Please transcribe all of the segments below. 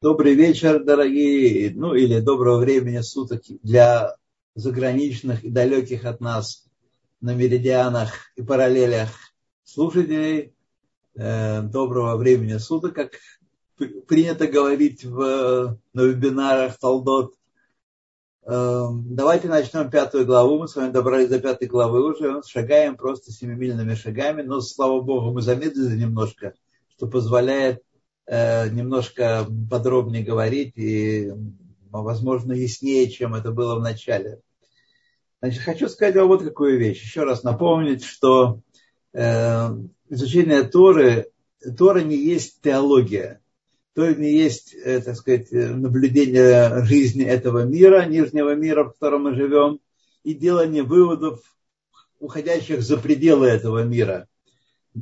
Добрый вечер, дорогие, ну или доброго времени суток для заграничных и далеких от нас на меридианах и параллелях слушателей. Э, доброго времени суток, как принято говорить в, на вебинарах Талдот. Э, давайте начнем пятую главу. Мы с вами добрались до пятой главы уже. Шагаем просто семимильными шагами, но, слава Богу, мы замедлили немножко, что позволяет немножко подробнее говорить и, возможно, яснее, чем это было в начале. Значит, хочу сказать вам вот какую вещь. Еще раз напомнить, что э, изучение Торы, Тора не есть теология. Тора не есть, э, так сказать, наблюдение жизни этого мира, нижнего мира, в котором мы живем, и делание выводов, уходящих за пределы этого мира.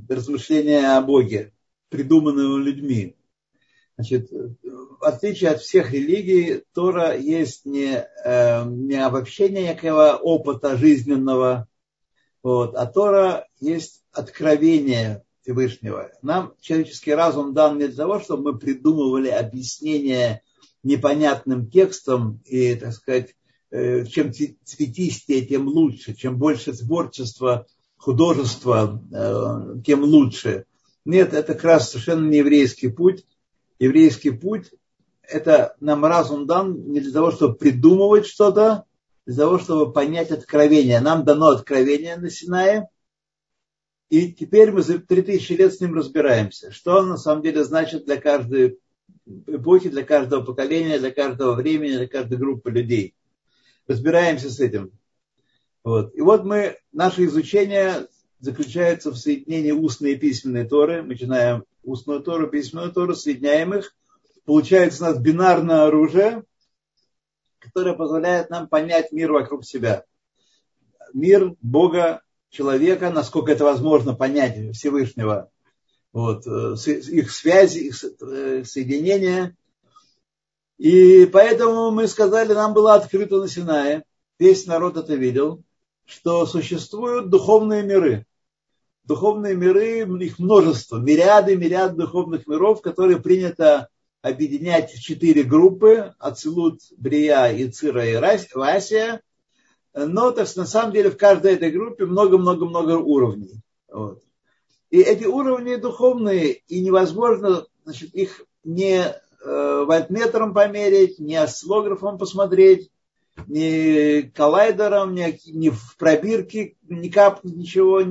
Размышления о Боге придуманного людьми. Значит, в отличие от всех религий, Тора есть не, э, не обобщение некого опыта жизненного, вот, а Тора есть откровение Всевышнего. Нам человеческий разум дан не для того, чтобы мы придумывали объяснение непонятным текстом и, так сказать, э, чем цветистее, тем лучше. Чем больше творчества, художества, э, тем лучше. Нет, это как раз совершенно не еврейский путь. Еврейский путь – это нам разум дан не для того, чтобы придумывать что-то, для того, чтобы понять откровение. Нам дано откровение на Синае, и теперь мы за 3000 лет с ним разбираемся. Что он на самом деле значит для каждой эпохи, для каждого поколения, для каждого времени, для каждой группы людей. Разбираемся с этим. Вот. И вот мы, наше изучение заключается в соединении устной и письменной Торы. Мы начинаем устную Тору, письменную Тору, соединяем их. Получается у нас бинарное оружие, которое позволяет нам понять мир вокруг себя. Мир Бога, человека, насколько это возможно понять Всевышнего. Вот, э, их связи, их э, соединения. И поэтому мы сказали, нам было открыто на Синае, весь народ это видел, что существуют духовные миры. Духовные миры, их множество, мириады, мириады духовных миров, которые принято объединять в четыре группы, Ацилут, Брия, Ицира и Васия. Но так, на самом деле в каждой этой группе много-много-много уровней. Вот. И эти уровни духовные, и невозможно значит, их не э, вольтметром померить, не осциллографом посмотреть, ни коллайдером, ни, ни в пробирке, ни капнуть ничего,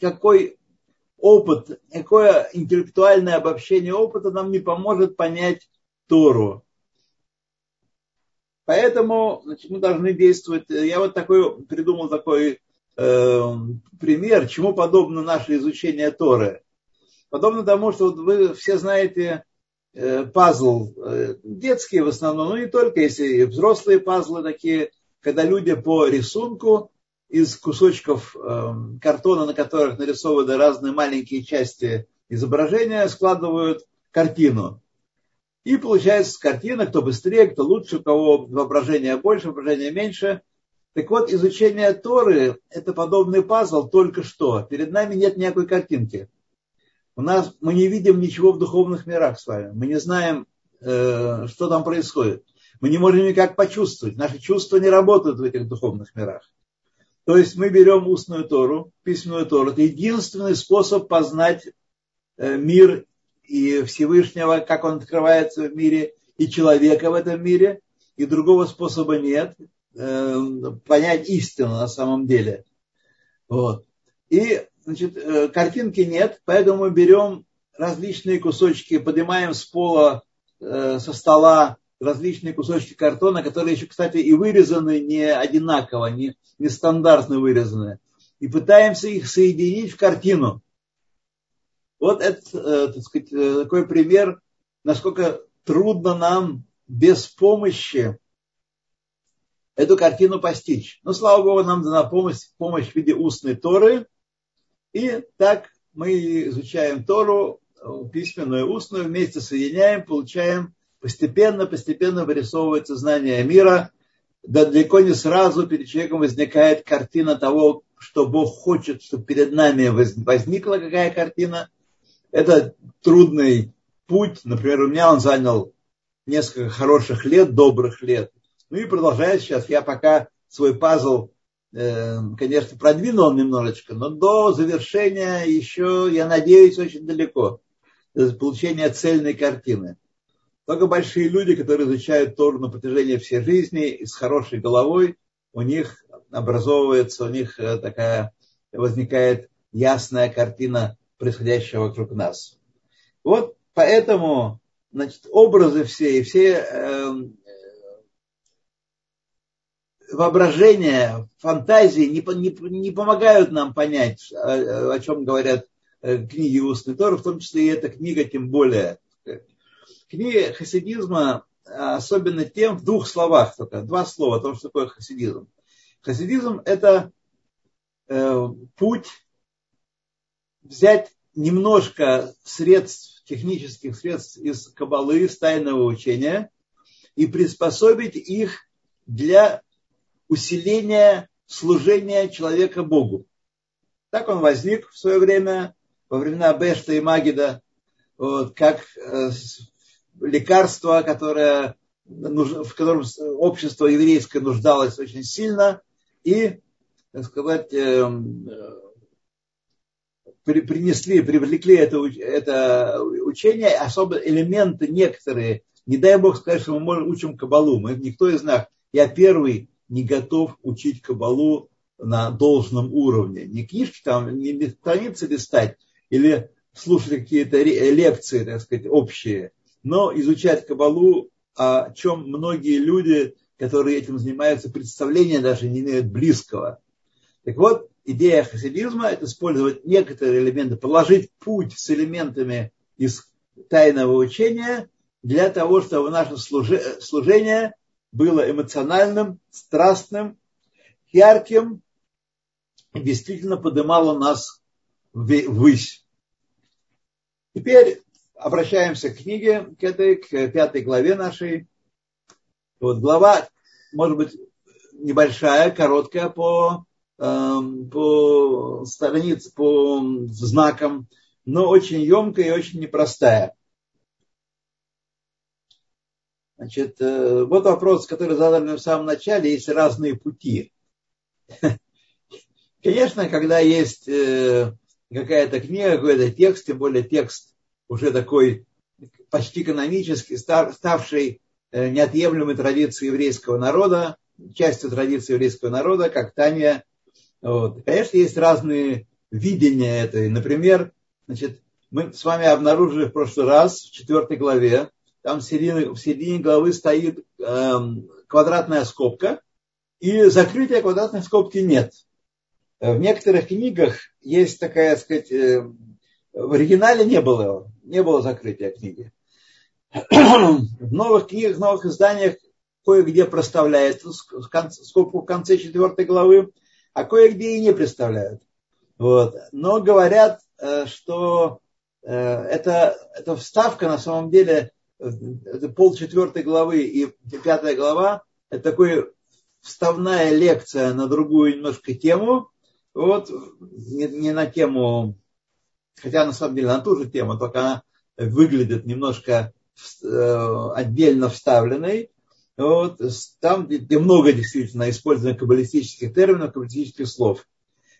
никакой опыт, никакое интеллектуальное обобщение опыта нам не поможет понять Тору. Поэтому значит, мы должны действовать. Я вот такой придумал такой э, пример, чему подобно наше изучение Торы. Подобно тому, что вот вы все знаете Э, пазл, э, детские в основном, но не только, если и взрослые пазлы такие, когда люди по рисунку из кусочков эм, картона, на которых нарисованы разные маленькие части изображения, складывают картину. И получается картина, кто быстрее, кто лучше, у кого воображение больше, воображение меньше. Так вот, изучение Торы – это подобный пазл, только что. Перед нами нет никакой картинки. У нас, мы не видим ничего в духовных мирах с вами. Мы не знаем, э, что там происходит. Мы не можем никак почувствовать. Наши чувства не работают в этих духовных мирах. То есть мы берем устную Тору, письменную Тору. Это единственный способ познать э, мир и Всевышнего, как он открывается в мире, и человека в этом мире. И другого способа нет э, понять истину на самом деле. Вот. И значит, э, картинки нет, поэтому мы берем различные кусочки, поднимаем с пола, со стола различные кусочки картона, которые еще, кстати, и вырезаны не одинаково, не, не стандартно вырезаны, и пытаемся их соединить в картину. Вот это, э, так сказать, такой пример, насколько трудно нам без помощи эту картину постичь. Но, слава Богу, нам дана помощь, помощь в виде устной Торы, и так мы изучаем Тору, письменную и устную, вместе соединяем, получаем постепенно, постепенно вырисовывается знание мира. Да далеко не сразу перед человеком возникает картина того, что Бог хочет, чтобы перед нами возникла какая картина. Это трудный путь. Например, у меня он занял несколько хороших лет, добрых лет. Ну и продолжает сейчас. Я пока свой пазл, э, конечно, продвинул немножечко, но до завершения еще, я надеюсь, очень далеко. До получения цельной картины. Только большие люди, которые изучают Тору на протяжении всей жизни и с хорошей головой, у них образовывается, у них э, такая возникает ясная картина происходящего вокруг нас. Вот поэтому значит, образы все и все э, воображения, фантазии не, не, не помогают нам понять, о, о чем говорят э, книги устной Торы, в том числе и эта книга тем более. Книга хасидизма особенно тем в двух словах только, два слова о том, что такое хасидизм. Хасидизм – это э, путь взять немножко средств, технических средств из кабалы, из тайного учения и приспособить их для усиления служения человека Богу. Так он возник в свое время, во времена Бешта и Магида, вот, как э, лекарство, которое, в котором общество еврейское нуждалось очень сильно, и, так сказать, эм, принесли, привлекли это, это учение, особо элементы некоторые. Не дай Бог сказать, что мы можем, учим кабалу. Мы, никто из нас, я первый не готов учить кабалу на должном уровне. Не книжки там, не страницы листать или слушать какие-то лекции, так сказать, общие, но изучать кабалу, о чем многие люди которые этим занимаются, представления даже не имеют близкого. Так вот, идея хасидизма – это использовать некоторые элементы, положить путь с элементами из тайного учения для того, чтобы наше служение было эмоциональным, страстным, ярким действительно поднимало нас ввысь. Теперь обращаемся к книге, к этой, к пятой главе нашей. Вот глава, может быть, небольшая, короткая по, э, по странице, по знакам, но очень емкая и очень непростая. Значит, э, вот вопрос, который задали в самом начале, есть разные пути. Конечно, когда есть э, какая-то книга, какой-то текст, тем более текст уже такой почти канонический, ставший Э, неотъемлемой традиции еврейского народа, частью традиции еврейского народа, как Таня. Вот. Конечно, есть разные видения этой. Например, значит, мы с вами обнаружили в прошлый раз, в четвертой главе, там в середине, в середине главы стоит эм, квадратная скобка, и закрытия квадратной скобки нет. Э, в некоторых книгах есть такая, так сказать, э, в оригинале не было, не было закрытия книги. в новых книгах, новых изданиях кое-где проставляет скобку в конце четвертой главы, а кое-где и не представляют. Вот. Но говорят, э, что э, это, эта вставка на самом деле, это пол четвертой главы и пятая глава, это такой вставная лекция на другую немножко тему, вот, не, не на тему, хотя на самом деле на ту же тему, только она выглядит немножко Э, отдельно вставленной. Вот, там, где много действительно использовано каббалистических терминов, каббалистических слов.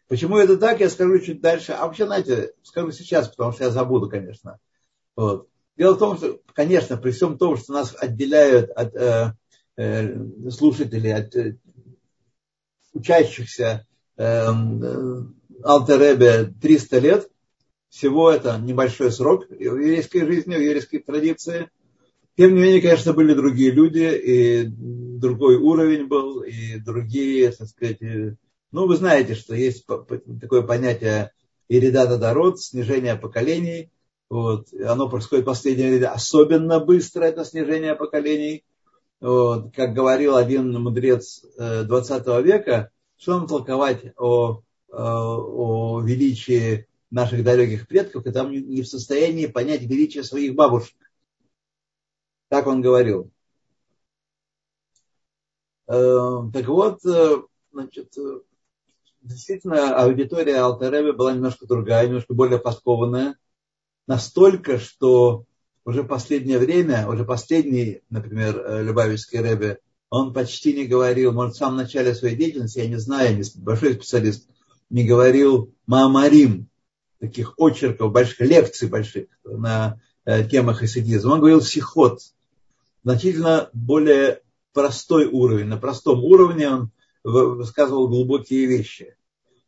Почему это так, я скажу чуть дальше. А вообще, знаете, скажу сейчас, потому что я забуду, конечно. Вот. Дело в том, что, конечно, при всем том, что нас отделяют от э, э, слушателей, от э, учащихся э, Алтеребе 300 лет, всего это небольшой срок в еврейской жизни, в еврейской традиции. Тем не менее, конечно, были другие люди, и другой уровень был, и другие, так сказать, ну, вы знаете, что есть такое понятие иридата дород, снижение поколений. Вот. Оно происходит в последнее время особенно быстро, это снижение поколений. Вот. Как говорил один мудрец 20 э, века, что нам толковать о, о величии наших далеких предков, когда он не в состоянии понять величие своих бабушек. Так он говорил. Э, так вот, э, значит, э, действительно, аудитория Алтаребе была немножко другая, немножко более подкованная. Настолько, что уже последнее время, уже последний, например, Любавичский Рэбе, он почти не говорил, может, в самом начале своей деятельности, я не знаю, я не большой специалист, не говорил Маамарим, таких очерков, больших лекций больших на э, темах хасидизма. Он говорил сихот, значительно более простой уровень. На простом уровне он высказывал глубокие вещи.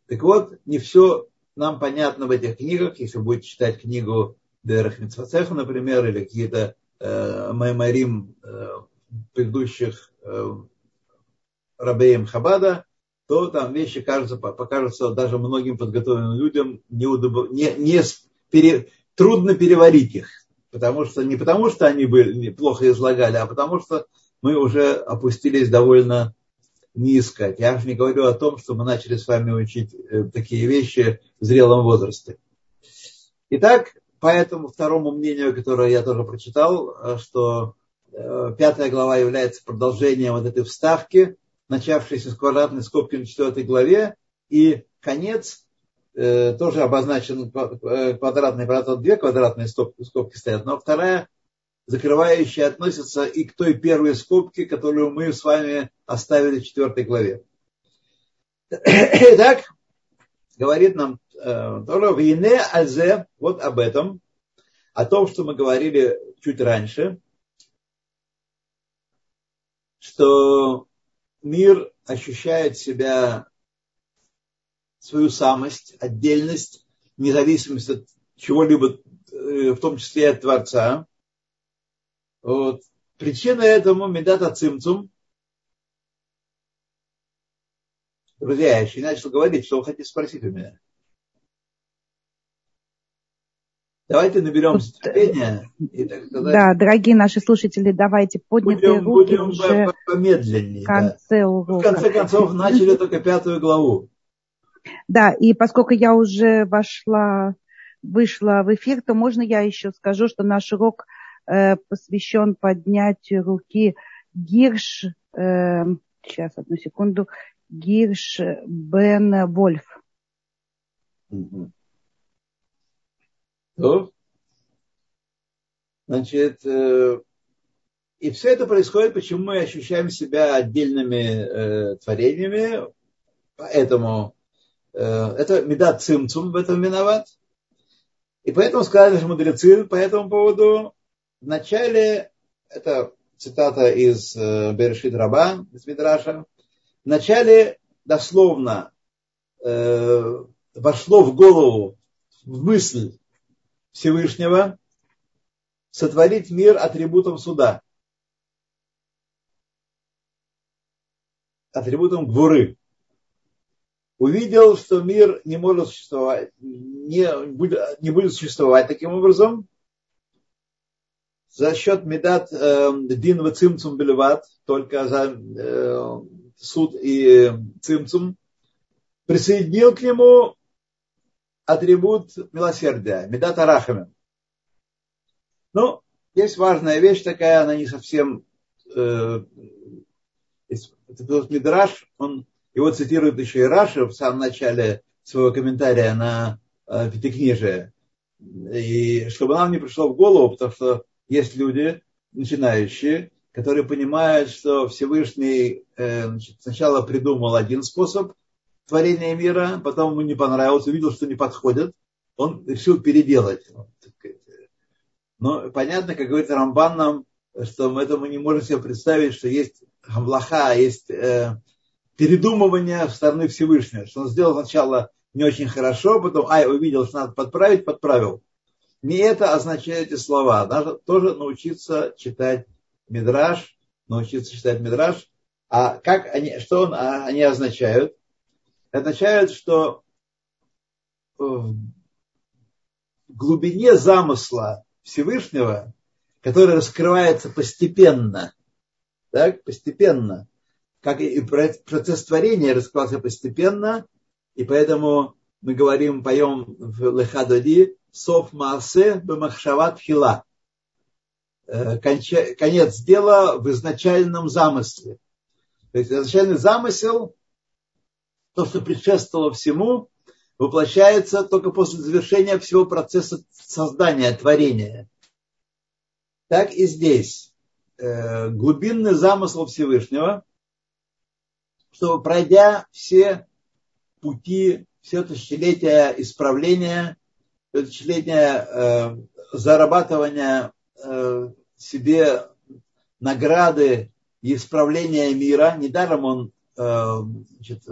Так вот, не все нам понятно в этих книгах. Если будете читать книгу Дерах Митсвацеха, например, или какие-то э, Маймарим э, предыдущих э, Рабеем Хабада, то там вещи кажутся, покажутся даже многим подготовленным людям неудобно, не, не пере, трудно переварить их. Потому что, не потому что они были, плохо излагали, а потому что мы уже опустились довольно низко. Я уже не говорю о том, что мы начали с вами учить э, такие вещи в зрелом возрасте. Итак, по этому второму мнению, которое я тоже прочитал, э, что э, пятая глава является продолжением вот этой вставки, начавшейся с квадратной скобки на четвертой главе, и конец тоже обозначен квадратной, правда, две квадратные скобки, скобки стоят, но вторая закрывающие относятся и к той первой скобке, которую мы с вами оставили в четвертой главе. Итак, говорит нам э, Тора, Вине Азе, вот об этом, о том, что мы говорили чуть раньше, что мир ощущает себя, свою самость, отдельность, независимость от чего-либо, э, в том числе от Творца, вот. Причина этому медата цимцум. Друзья, я еще не начал говорить, что вы хотите спросить у меня. Давайте наберем терпения. Сказать, да, дорогие наши слушатели, давайте поднятые будем, руки будем уже помедленнее. В конце да. урока. В конце концов, начали только пятую главу. Да, и поскольку я уже вошла, вышла в эфир, то можно я еще скажу, что наш урок – Э, посвящен поднятию руки Гирш, э, сейчас, одну секунду, Гирш Бен Вольф. Угу. Ну, значит, э, и все это происходит, почему мы ощущаем себя отдельными э, творениями, поэтому э, это медат цимцум в этом виноват. И поэтому сказали наши мудрецы по этому поводу, в начале, это цитата из э, Берешит Раба, из Мидраша, в начале дословно э, вошло в голову, в мысль Всевышнего сотворить мир атрибутом суда. Атрибутом гвуры. Увидел, что мир не может существовать, не будет, не будет существовать таким образом, за счет медат э, дин цимцум белеват, только за э, суд и цимцум, присоединил к нему атрибут милосердия, медат арахами. Ну, есть важная вещь такая, она не совсем... Э, этот Мидраш, он его цитирует еще и Раша в самом начале своего комментария на э, Пятикнижие. И чтобы нам не пришло в голову, потому что есть люди, начинающие, которые понимают, что Всевышний э, значит, сначала придумал один способ творения мира, потом ему не понравился, увидел, что не подходит, он решил переделать. Но понятно, как говорит Рамбан нам, что мы этому не можем себе представить, что есть хамлаха, есть э, передумывание стороны Всевышнего, что он сделал сначала не очень хорошо, потом, ай, увидел, что надо подправить, подправил. Не это означают эти слова. Надо тоже научиться читать Мидраш, научиться читать Мидраш. А как они, что он, а, они означают? Означают, что в глубине замысла Всевышнего, который раскрывается постепенно, так, постепенно, как и процесс творения раскрывался постепенно, и поэтому мы говорим, поем в Лехадоди, Сов Маасе Бемахшават Хила. Э, конец дела в изначальном замысле. То есть изначальный замысел, то, что предшествовало всему, воплощается только после завершения всего процесса создания, творения. так и здесь. Э, глубинный замысел Всевышнего, что пройдя все пути, все тысячелетия исправления, все тысячелетия э, зарабатывания э, себе награды и исправления мира, недаром он значит,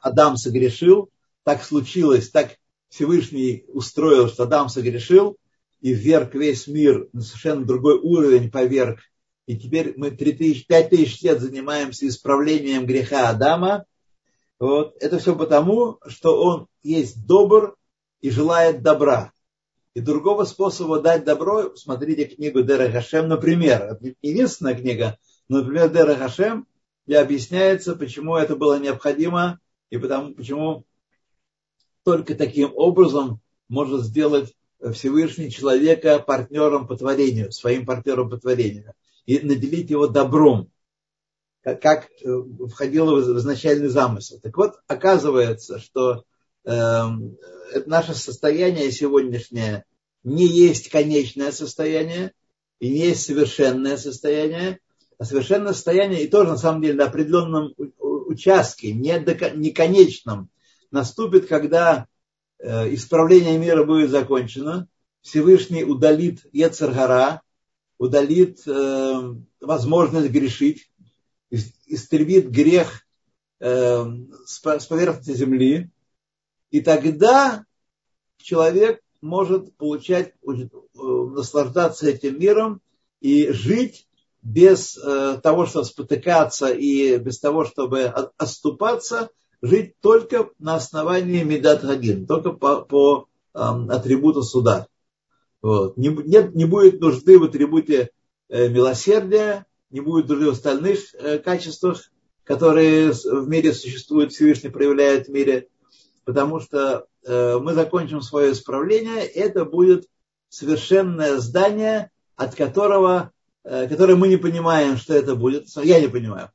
Адам согрешил, так случилось, так Всевышний устроил, что Адам согрешил и вверг весь мир на совершенно другой уровень поверг. И теперь мы 3000, 5000 лет занимаемся исправлением греха Адама. Вот. Это все потому, что он есть добр и желает добра. И другого способа дать добро, смотрите книгу Дера Хашем, например, единственная книга, но, например, Дера Хашем, где объясняется, почему это было необходимо и потому, почему только таким образом может сделать Всевышний человека партнером по творению, своим партнером по творению, и наделить его добром, как, э, входило в изначальный замысел. Так вот, оказывается, что э, наше состояние сегодняшнее не есть конечное состояние, и не есть совершенное состояние, совершенное состояние и тоже на самом деле на определенном участке, не, до, не конечном, наступит, когда Э, исправление мира будет закончено, Всевышний удалит Ецаргара, удалит э, возможность грешить, истребит грех э, с поверхности земли, и тогда человек может получать, будет, наслаждаться этим миром и жить без того, чтобы спотыкаться и без того, чтобы отступаться – жить только на основании Медат Хагин, только по, по атрибуту суда. Вот. Не, нет, не будет нужды в атрибуте э, милосердия, не будет нужды в остальных э, качествах, которые в мире существуют, Всевышний проявляет в мире, потому что э, мы закончим свое исправление, это будет совершенное здание, от которого э, которое мы не понимаем, что это будет. Я не понимаю.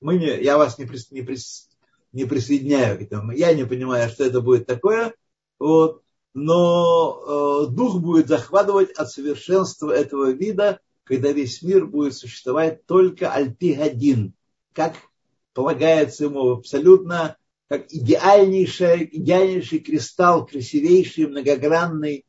Мы не, я вас не, прис, не, прис, не присоединяю к этому. Я не понимаю, что это будет такое, вот, но э, дух будет захватывать от совершенства этого вида, когда весь мир будет существовать только альпигадин, как полагается ему абсолютно, как идеальнейший, идеальнейший кристалл, красивейший, многогранный,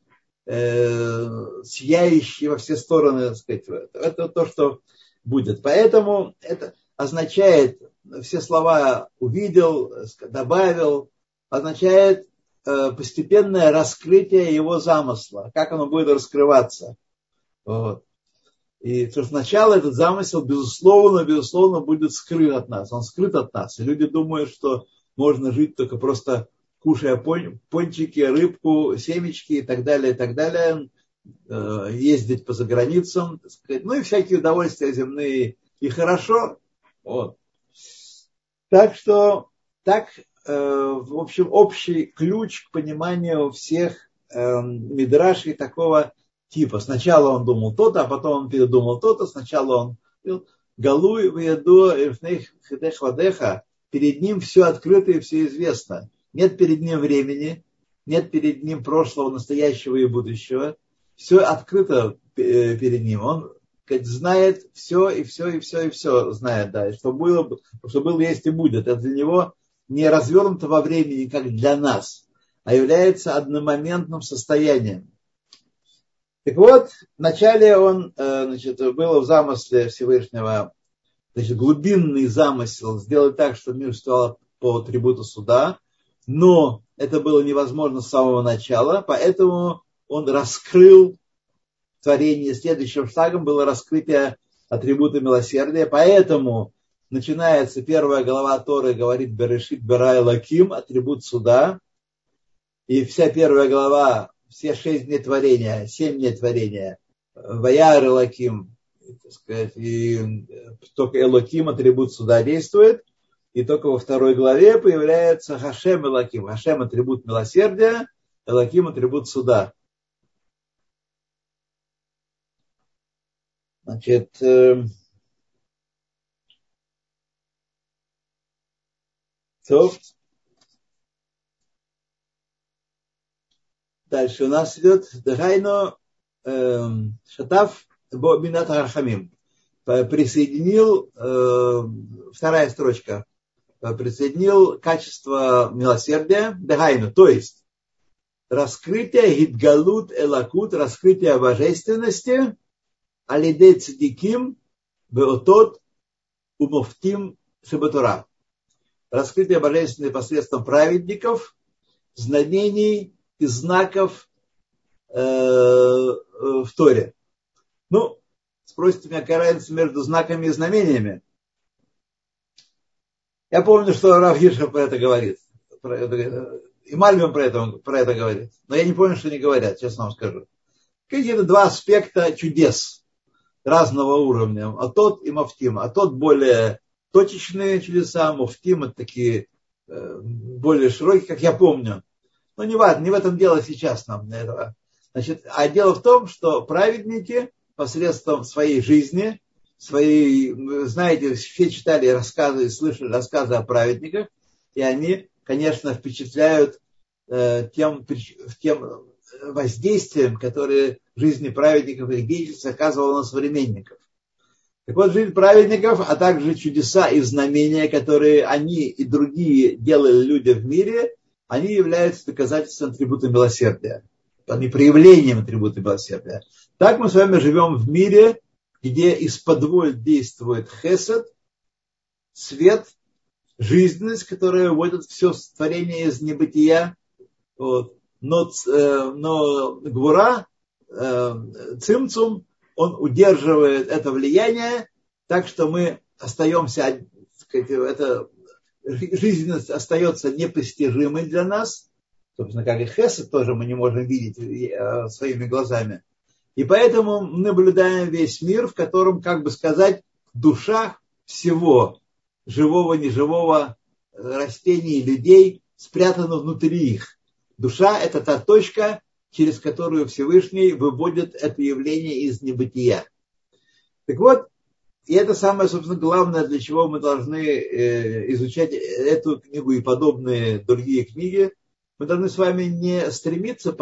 сияющий во все стороны, так сказать, это то, что будет. Поэтому это означает все слова увидел, добавил, означает э, постепенное раскрытие его замысла, как оно будет раскрываться. Вот. И то, сначала этот замысел, безусловно, безусловно, будет скрыт от нас. Он скрыт от нас. И люди думают, что можно жить только просто кушая пончики, рыбку, семечки и так далее, и так далее, э, ездить по заграницам, ну и всякие удовольствия земные. И хорошо, вот. Так что так, э, в общем, общий ключ к пониманию всех э, мидрашей такого типа. Сначала он думал то-то, а потом он передумал то-то. Сначала он Галуй веду хидех вадеха. Перед ним все открыто и все известно. Нет перед ним времени, нет перед ним прошлого, настоящего и будущего. Все открыто э, перед ним. Он знает все и все и все и все знает, да, и что было, что было, есть и будет. Это для него не развернуто во времени, как для нас, а является одномоментным состоянием. Так вот, вначале он, э, значит, было в замысле Всевышнего, значит, глубинный замысел сделать так, чтобы мир стал по атрибуту суда, но это было невозможно с самого начала, поэтому он раскрыл творения. Следующим шагом было раскрытие атрибута милосердия. Поэтому начинается первая глава Торы, говорит Берешит Берай Лаким, атрибут суда. И вся первая глава, все шесть дней творения, семь дней творения, Ваяр Лаким, сказать, и только Элоким, атрибут суда действует. И только во второй главе появляется Хашем Элаким. Хашем атрибут милосердия, Элаким атрибут суда. Значит, э, то дальше у нас идет Дагайно эм, Шатав Боминат Хархамим присоединил, э, вторая строчка, присоединил качество милосердия, дагайну, то есть раскрытие гидгалут элакут, раскрытие божественности, алидей цадиким, беотот, умофтим шебатура. Раскрытие божественности посредством праведников, знамений и знаков э, в Торе. Ну, спросите меня, какая разница между знаками и знамениями? Я помню, что Раф Гиршев про это говорит. Про это, и Мальбим про это, про это говорит. Но я не помню, что они говорят, честно вам скажу. Какие-то два аспекта чудес разного уровня. А тот и Мафтим. А тот более точечные чудеса, Мафтим это такие э, более широкие, как я помню. Но не важно, не в этом дело сейчас нам этого. Значит, а дело в том, что праведники посредством своей жизни, своей, знаете, все читали рассказы, слышали рассказы о праведниках, и они, конечно, впечатляют э, тем, тем воздействием, которое жизни праведников и деятельниц оказывало на современников. Так вот, жизнь праведников, а также чудеса и знамения, которые они и другие делали люди в мире, они являются доказательством атрибута милосердия, не проявлением атрибута милосердия. Так мы с вами живем в мире, где из-под воль действует хесед, свет, жизненность, которая вводит все творение из небытия. Вот. Но, э, но гвура, э, цимцум, он удерживает это влияние, так что мы остаемся, это, жизненность остается непостижимой для нас, собственно, как и хесед тоже мы не можем видеть э, своими глазами. И поэтому мы наблюдаем весь мир, в котором, как бы сказать, душа всего живого, неживого растений, людей спрятана внутри их. Душа – это та точка, через которую Всевышний выводит это явление из небытия. Так вот, и это самое, собственно, главное, для чего мы должны э, изучать эту книгу и подобные другие книги, мы должны с вами не стремиться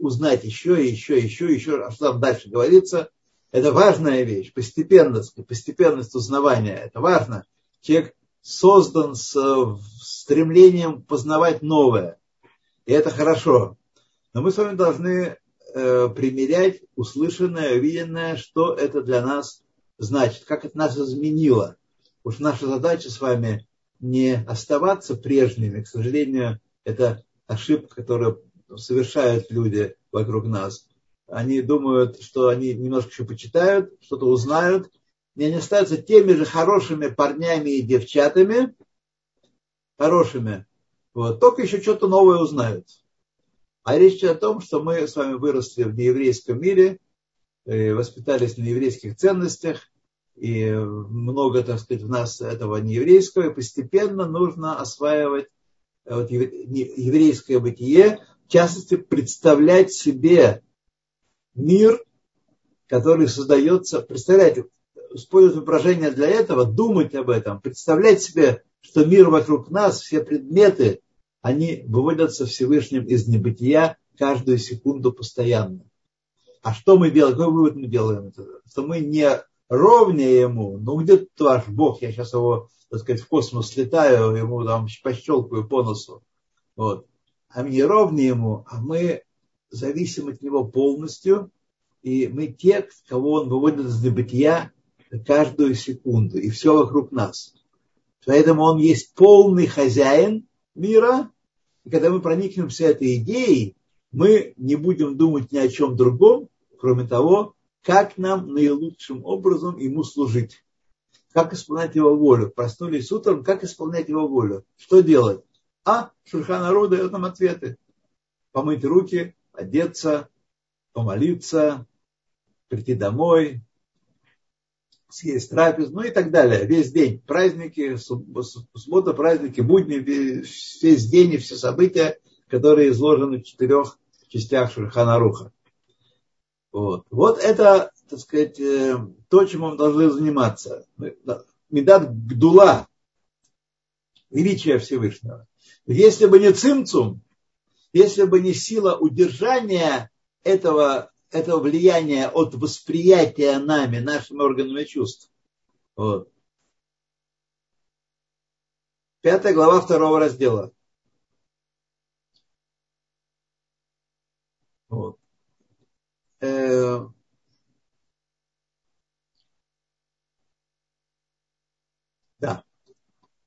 узнать еще, еще, еще, еще, а что там дальше говорится. Это важная вещь, постепенность, постепенность узнавания, это важно. Человек создан с стремлением познавать новое, и это хорошо. Но мы с вами должны э, примерять услышанное, увиденное, что это для нас значит, как это нас изменило. Уж наша задача с вами не оставаться прежними, к сожалению, это ошибка, которую совершают люди вокруг нас. Они думают, что они немножко еще почитают, что-то узнают, и они остаются теми же хорошими парнями и девчатами, хорошими, вот, только еще что-то новое узнают. А речь идет о том, что мы с вами выросли в нееврейском мире, воспитались на еврейских ценностях, и много, так сказать, в нас этого нееврейского, и постепенно нужно осваивать вот, еврейское бытие, в частности, представлять себе мир, который создается, представлять, использовать воображение для этого, думать об этом, представлять себе, что мир вокруг нас, все предметы, они выводятся Всевышним из небытия каждую секунду постоянно. А что мы делаем? Какой вывод мы делаем? Что мы не ровнее ему, ну где ваш Бог, я сейчас его так сказать, в космос слетаю, ему там пощелкаю по носу. Вот. А мне ровнее ему, а мы зависим от него полностью, и мы те, кого он выводит из небытия каждую секунду, и все вокруг нас. Поэтому он есть полный хозяин мира, и когда мы проникнемся этой идеей, мы не будем думать ни о чем другом, кроме того, как нам наилучшим образом ему служить как исполнять его волю. Проснулись утром, как исполнять его волю. Что делать? А Шульханару дает нам ответы. Помыть руки, одеться, помолиться, прийти домой, съесть трапез, ну и так далее. Весь день праздники, суббота, праздники, будни, весь день и все события, которые изложены в четырех частях Шульханаруха. Вот. вот это так сказать, э, то, чем мы должны заниматься. Медат Гдула, величие Всевышнего. Если бы не цимцум, если бы не сила удержания этого, это влияние от восприятия нами, нашими органами чувств. Вот. Пятая глава второго раздела. Вот. Э, да.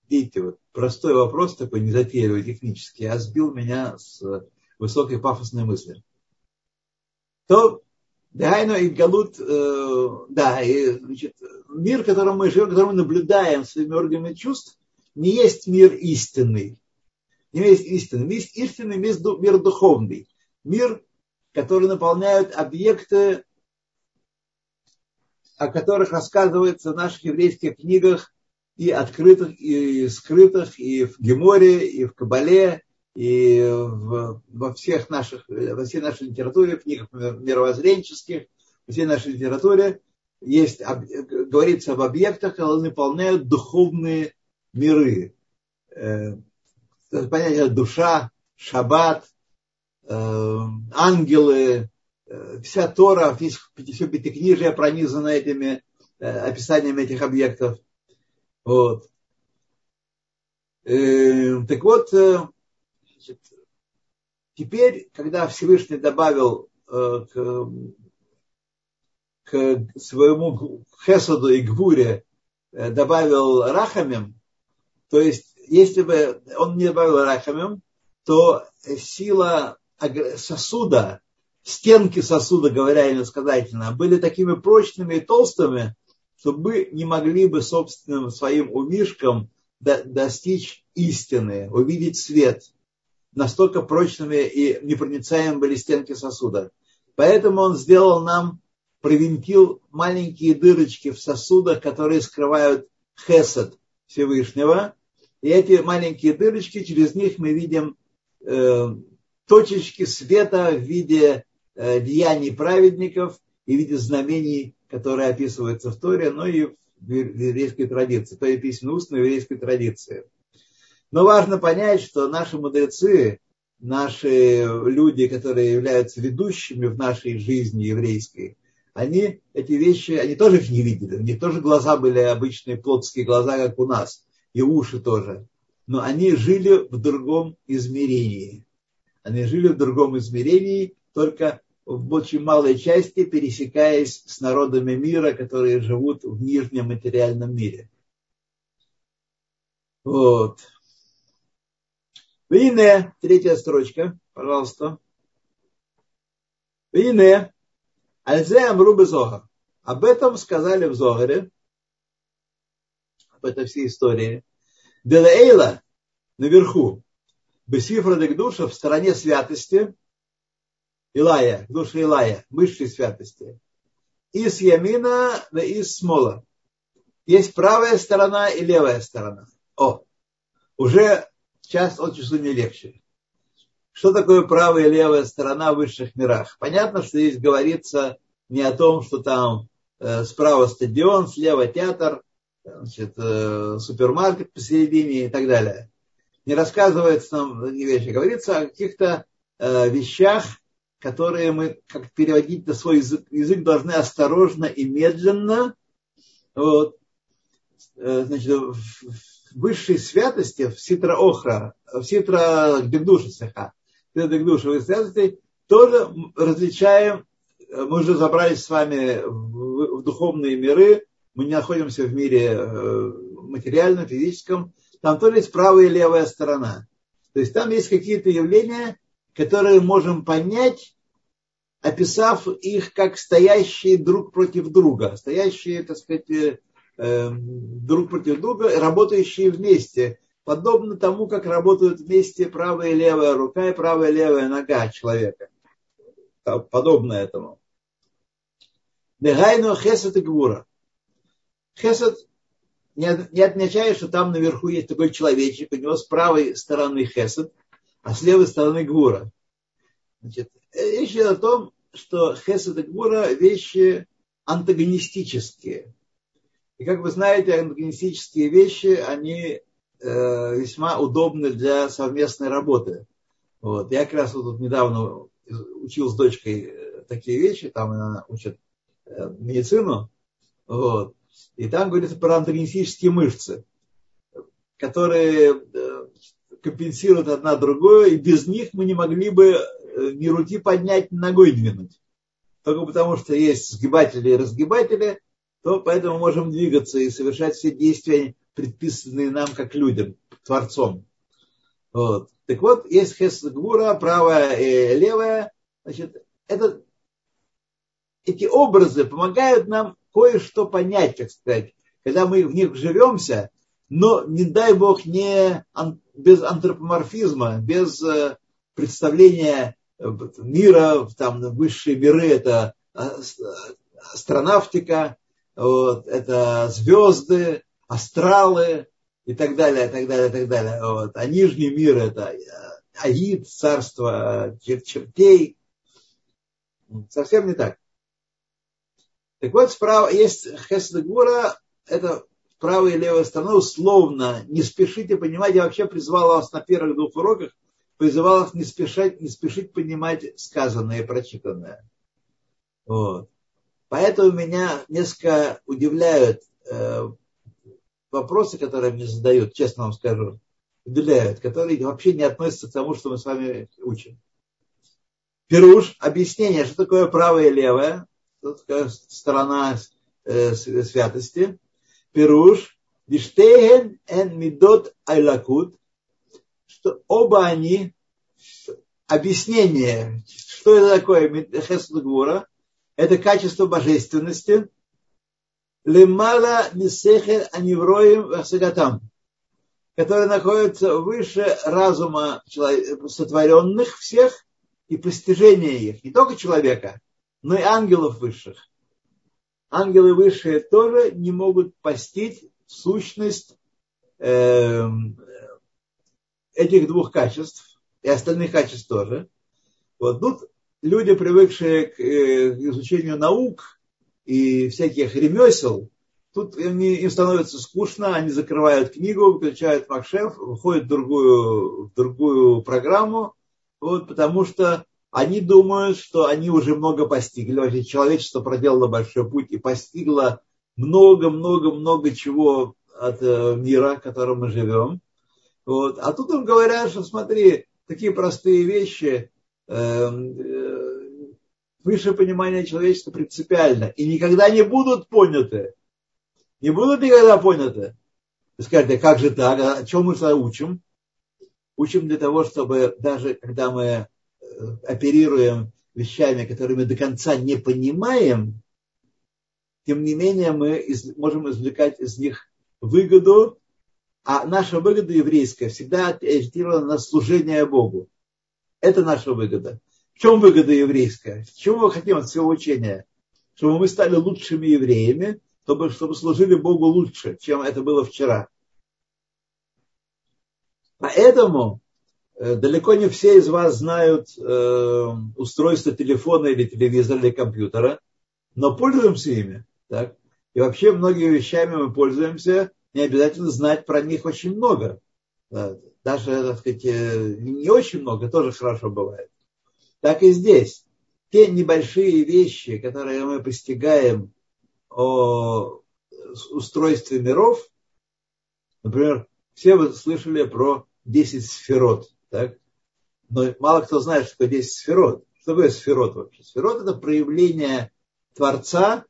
Видите, вот простой вопрос такой, незатейливый технический, а сбил меня с высокой пафосной мысли. То Дайно и Галут, э, да, и, значит, мир, в котором мы живем, который мы наблюдаем своими органами чувств, не есть мир истинный. Не есть истинный. Есть истинный мир духовный. Мир, который наполняют объекты, о которых рассказывается в наших еврейских книгах, и открытых, и скрытых, и в Геморе, и в Кабале, и в, во всех наших, во всей нашей литературе, в книгах мировоззренческих, во всей нашей литературе есть, говорится об объектах, которые наполняют духовные миры. Э, понятие душа, шаббат, э, ангелы, э, вся Тора, все пятикнижие пронизано этими описаниями этих объектов. Вот. Так вот, значит, теперь, когда Всевышний добавил к, к своему Хесаду и Гвуре, добавил Рахамим, то есть, если бы он не добавил рахамим, то сила сосуда, стенки сосуда, говоря иносказательно, были такими прочными и толстыми, что мы не могли бы собственным своим умишкам достичь истины, увидеть свет. Настолько прочными и непроницаемыми были стенки сосуда. Поэтому он сделал нам, провинтил маленькие дырочки в сосудах, которые скрывают хесед Всевышнего, и эти маленькие дырочки, через них мы видим э, точечки света в виде э, деяний праведников и в виде знамений, которые описываются в Торе, но и в еврейской традиции, то есть письменно устной еврейской традиции. Но важно понять, что наши мудрецы, наши люди, которые являются ведущими в нашей жизни еврейской, они эти вещи, они тоже их не видели. У них тоже глаза были обычные плотские глаза, как у нас и уши тоже. Но они жили в другом измерении. Они жили в другом измерении, только в очень малой части пересекаясь с народами мира, которые живут в нижнем материальном мире. Вот. Вине, третья строчка, пожалуйста. Вине, Альзе Амрубы Зогар. Об этом сказали в Зогаре, об этой всей истории. Делаэйла наверху, Бесифра Дегдуша в стороне святости, Илая, душа Илая, высшей святости. Из Ямина да из Смола. Есть правая сторона и левая сторона. О, уже час от часу не легче. Что такое правая и левая сторона в высших мирах? Понятно, что здесь говорится не о том, что там э, справа стадион, слева театр, значит, э, супермаркет посередине и так далее. Не рассказывается нам такие вещи. Говорится о каких-то э, вещах, которые мы, как переводить на свой язык, язык должны осторожно и медленно. Вот. Э, значит, в высшей святости, в ситра охра, в ситра сеха, в гдегдуша святости, тоже различаем, мы уже забрались с вами в, в духовные миры, мы не находимся в мире э, материальном, физическом, там тоже есть правая и левая сторона. То есть там есть какие-то явления, которые можем понять, описав их как стоящие друг против друга, стоящие, так сказать, э, э, друг против друга, работающие вместе, подобно тому, как работают вместе правая и левая рука и правая и левая нога человека. Подобно этому. Негайну хесет и гвура. Хесед не, отмечает, что там наверху есть такой человечек, у него с правой стороны хесед, а с левой стороны гура. Значит, речь идет о том, что хесед и гура вещи антагонистические. И как вы знаете, антагонистические вещи, они э, весьма удобны для совместной работы. Вот. Я как раз вот тут недавно учил с дочкой э, такие вещи, там она учит э, медицину, вот, и там говорится про антагонистические мышцы, которые э, компенсируют одна другую, и без них мы не могли бы э, ни руки поднять, ни ногой двинуть. Только потому, что есть сгибатели и разгибатели, то поэтому можем двигаться и совершать все действия, предписанные нам как людям, Творцом. Вот. Так вот, есть хесгура, правая и левая. Значит, это, эти образы помогают нам кое-что понять, так сказать, когда мы в них живемся, но, не дай бог, не без антропоморфизма, без э, представления э, мира, там высшие миры, это э, астронавтика, вот, это звезды, астралы и так далее, и так далее, и так далее. Вот. А нижний мир это Аид, царство чертей. Совсем не так. Так вот, справа есть Хесдегура, это правая и левая сторона, условно, не спешите понимать, я вообще призвал вас на первых двух уроках, призывал вас не спешать, не спешить понимать сказанное и прочитанное. Вот. Поэтому меня несколько удивляют э, вопросы, которые мне задают, честно вам скажу, удивляют, которые вообще не относятся к тому, что мы с вами учим. Пируш, объяснение, что такое правое и левое, что такое сторона э, святости. Пируш, Диштейген эн мидот айлакут, что оба они, объяснение, что это такое Хесудгура, это качество божественности, лемала мисехер аневроим вахсагатам, который находится выше разума сотворенных всех и постижения их, не только человека, но и ангелов высших. Ангелы высшие тоже не могут постичь сущность э, этих двух качеств и остальных качеств тоже. Вот тут люди, привыкшие к э, изучению наук и всяких ремесел, тут им, им становится скучно, они закрывают книгу, выключают Макшеф, выходят в другую, в другую программу, вот, потому что они думают, что они уже много постигли. Вообще человечество проделало большой путь и постигло много-много-много чего от э, мира, в котором мы живем. Вот. А тут им говорят, что смотри, такие простые вещи, эм, э, высшее понимание человечества принципиально и никогда не будут поняты. Не будут никогда поняты. Вы скажете, как же так? А чем мы учим? Учим для того, чтобы даже когда мы оперируем вещами, которые мы до конца не понимаем, тем не менее мы из, можем извлекать из них выгоду, а наша выгода еврейская всегда ориентирована на служение Богу. Это наша выгода. В чем выгода еврейская? Чего мы хотим от всего учения? Чтобы мы стали лучшими евреями, чтобы, чтобы служили Богу лучше, чем это было вчера. Поэтому Э, далеко не все из вас знают э, устройство телефона или телевизора или компьютера, но пользуемся ими. Так? И вообще многими вещами мы пользуемся, не обязательно знать про них очень много. Даже, так сказать, э, не очень много, тоже хорошо бывает. Так и здесь. Те небольшие вещи, которые мы постигаем о устройстве миров, например, все вы слышали про 10 сферот. Так? Но мало кто знает, что 10 сферот. Что такое сферот вообще? Сферот это проявление Творца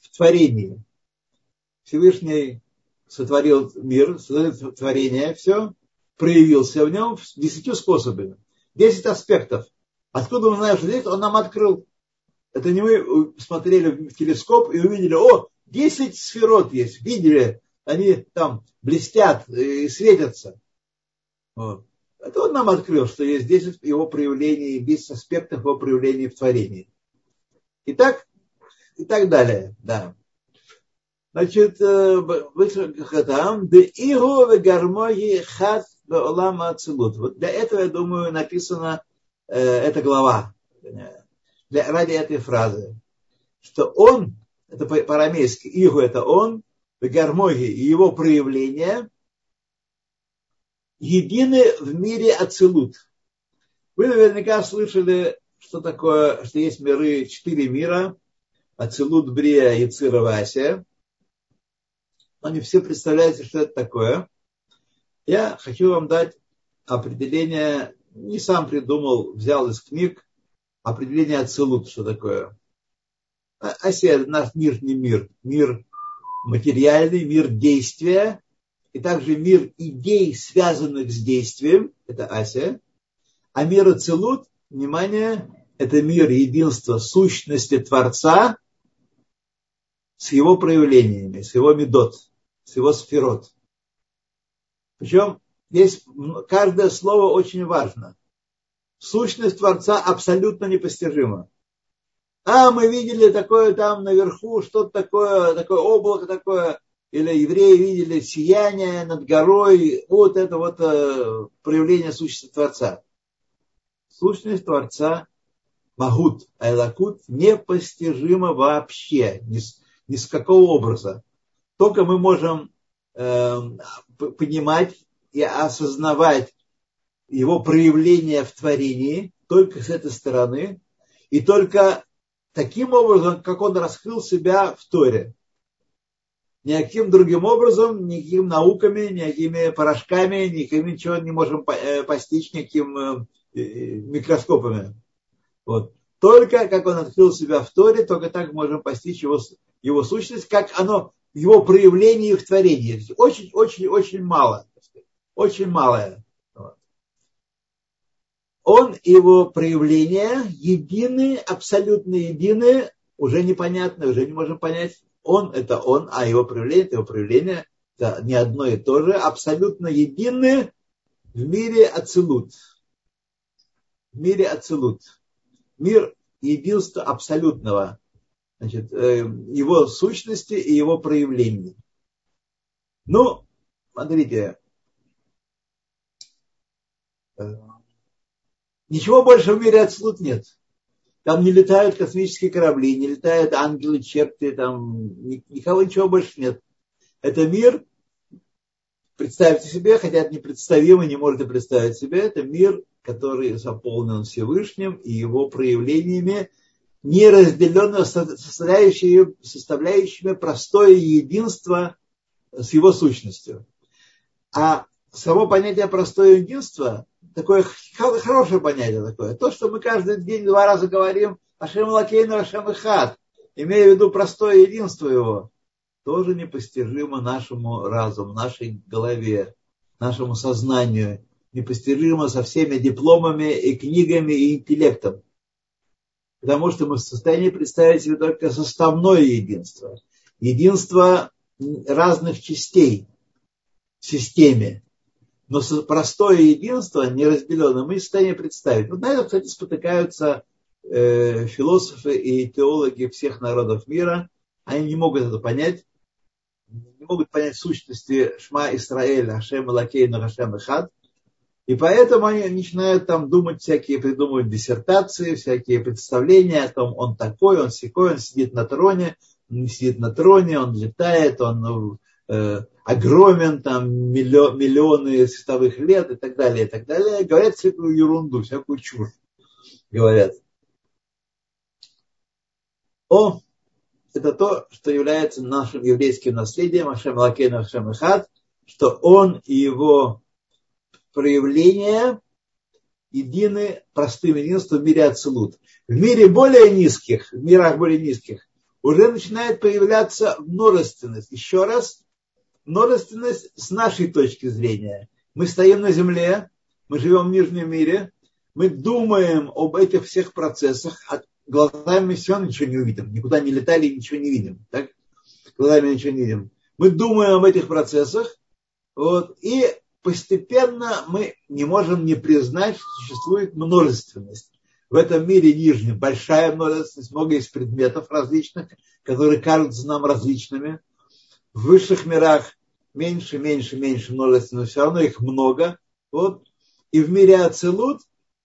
в творении. Всевышний сотворил мир, сотворил творение, все, проявился в нем десятью способами. Десять аспектов. Откуда мы знаем, что здесь он нам открыл? Это не мы смотрели в телескоп и увидели, о, 10 сферот есть, видели, они там блестят и светятся. Вот. Это он нам открыл, что есть 10 его проявлений, 10 аспектов его проявлений в творении. И так, и так далее, да. Значит, там, де иго гармоги хат. Вот для этого, я думаю, написана э, эта глава, для, ради этой фразы, что он, это по-арамейски, иго это он, гармоги и его проявление – едины в мире Ацелут. Вы наверняка слышали что такое, что есть миры, четыре мира, Ацелут, Брия, Яцира, Вася. Они все представляют, что это такое. Я хочу вам дать определение, не сам придумал, взял из книг, определение Ацелут, что такое. А, Асия, наш не мир, мир материальный, мир действия, и также мир идей, связанных с действием, это Асия, а мир Ацелут, внимание, это мир единства сущности Творца с его проявлениями, с его медот, с его сферот. Причем здесь каждое слово очень важно. Сущность Творца абсолютно непостижима. А, мы видели такое там наверху, что-то такое, такое облако такое, или евреи видели сияние над горой, вот это вот э, проявление сущности Творца. Сущность Творца Магут, Айлакут непостижима вообще, ни с, ни с какого образа. Только мы можем э, понимать и осознавать его проявление в творении только с этой стороны, и только таким образом, как он раскрыл себя в Торе. Никаким другим образом, никакими науками, никакими порошками, никаким ничего не можем э, постичь, никаким э, микроскопами. Вот. Только как он открыл себя в Торе, только так можем постичь его, его сущность, как оно его проявлении в творении. Очень, очень, очень мало. Очень малое. Он его проявления едины, абсолютно едины, уже непонятно, уже не можем понять. Он это он, а его проявление это его проявление. Это не одно и то же, абсолютно едины в мире Ацелут. В мире Ацелут мир единства абсолютного, значит, э, его сущности и его проявлений. Ну, смотрите, э, ничего больше в мире отслуд нет. Там не летают космические корабли, не летают ангелы, черты, там никого ничего больше нет. Это мир, представьте себе, хотя это непредставимо, не можете представить себе, это мир который заполнен Всевышним и его проявлениями, неразделенного составляющими, составляющими простое единство с его сущностью. А само понятие простое единство, такое хорошее понятие такое, то, что мы каждый день два раза говорим Ашем Лакейну, Ашем Ихат, имея в виду простое единство его, тоже непостижимо нашему разуму, нашей голове, нашему сознанию непостижимо со всеми дипломами и книгами и интеллектом. Потому что мы в состоянии представить себе только составное единство. Единство разных частей в системе. Но простое единство, неразделенное, мы не в состоянии представить. Вот на это, кстати, спотыкаются э, философы и теологи всех народов мира. Они не могут это понять. Не могут понять сущности Шма Исраэля, Ашем Лакейна, Ашем Ихад – и поэтому они начинают там думать всякие, придумывать диссертации, всякие представления о том, он такой, он секой, он сидит на троне, он не сидит на троне, он летает, он ну, огромен, там миллион, миллионы световых лет и так далее, и так далее. Говорят всякую ерунду, всякую чушь, говорят. О, это то, что является нашим еврейским наследием, Ашем Лакейну Ашем Ихад, что он и его проявления едины простым единством в мире Ацелут. В мире более низких, в мирах более низких, уже начинает появляться множественность. Еще раз, множественность с нашей точки зрения. Мы стоим на земле, мы живем в нижнем мире, мы думаем об этих всех процессах, а глазами все ничего не увидим, никуда не летали, ничего не видим. Так? Глазами ничего не видим. Мы думаем об этих процессах, вот, и постепенно мы не можем не признать, что существует множественность. В этом мире нижнем большая множественность, много есть предметов различных, которые кажутся нам различными. В высших мирах меньше, меньше, меньше множественности, но все равно их много. Вот. И в мире Ацелут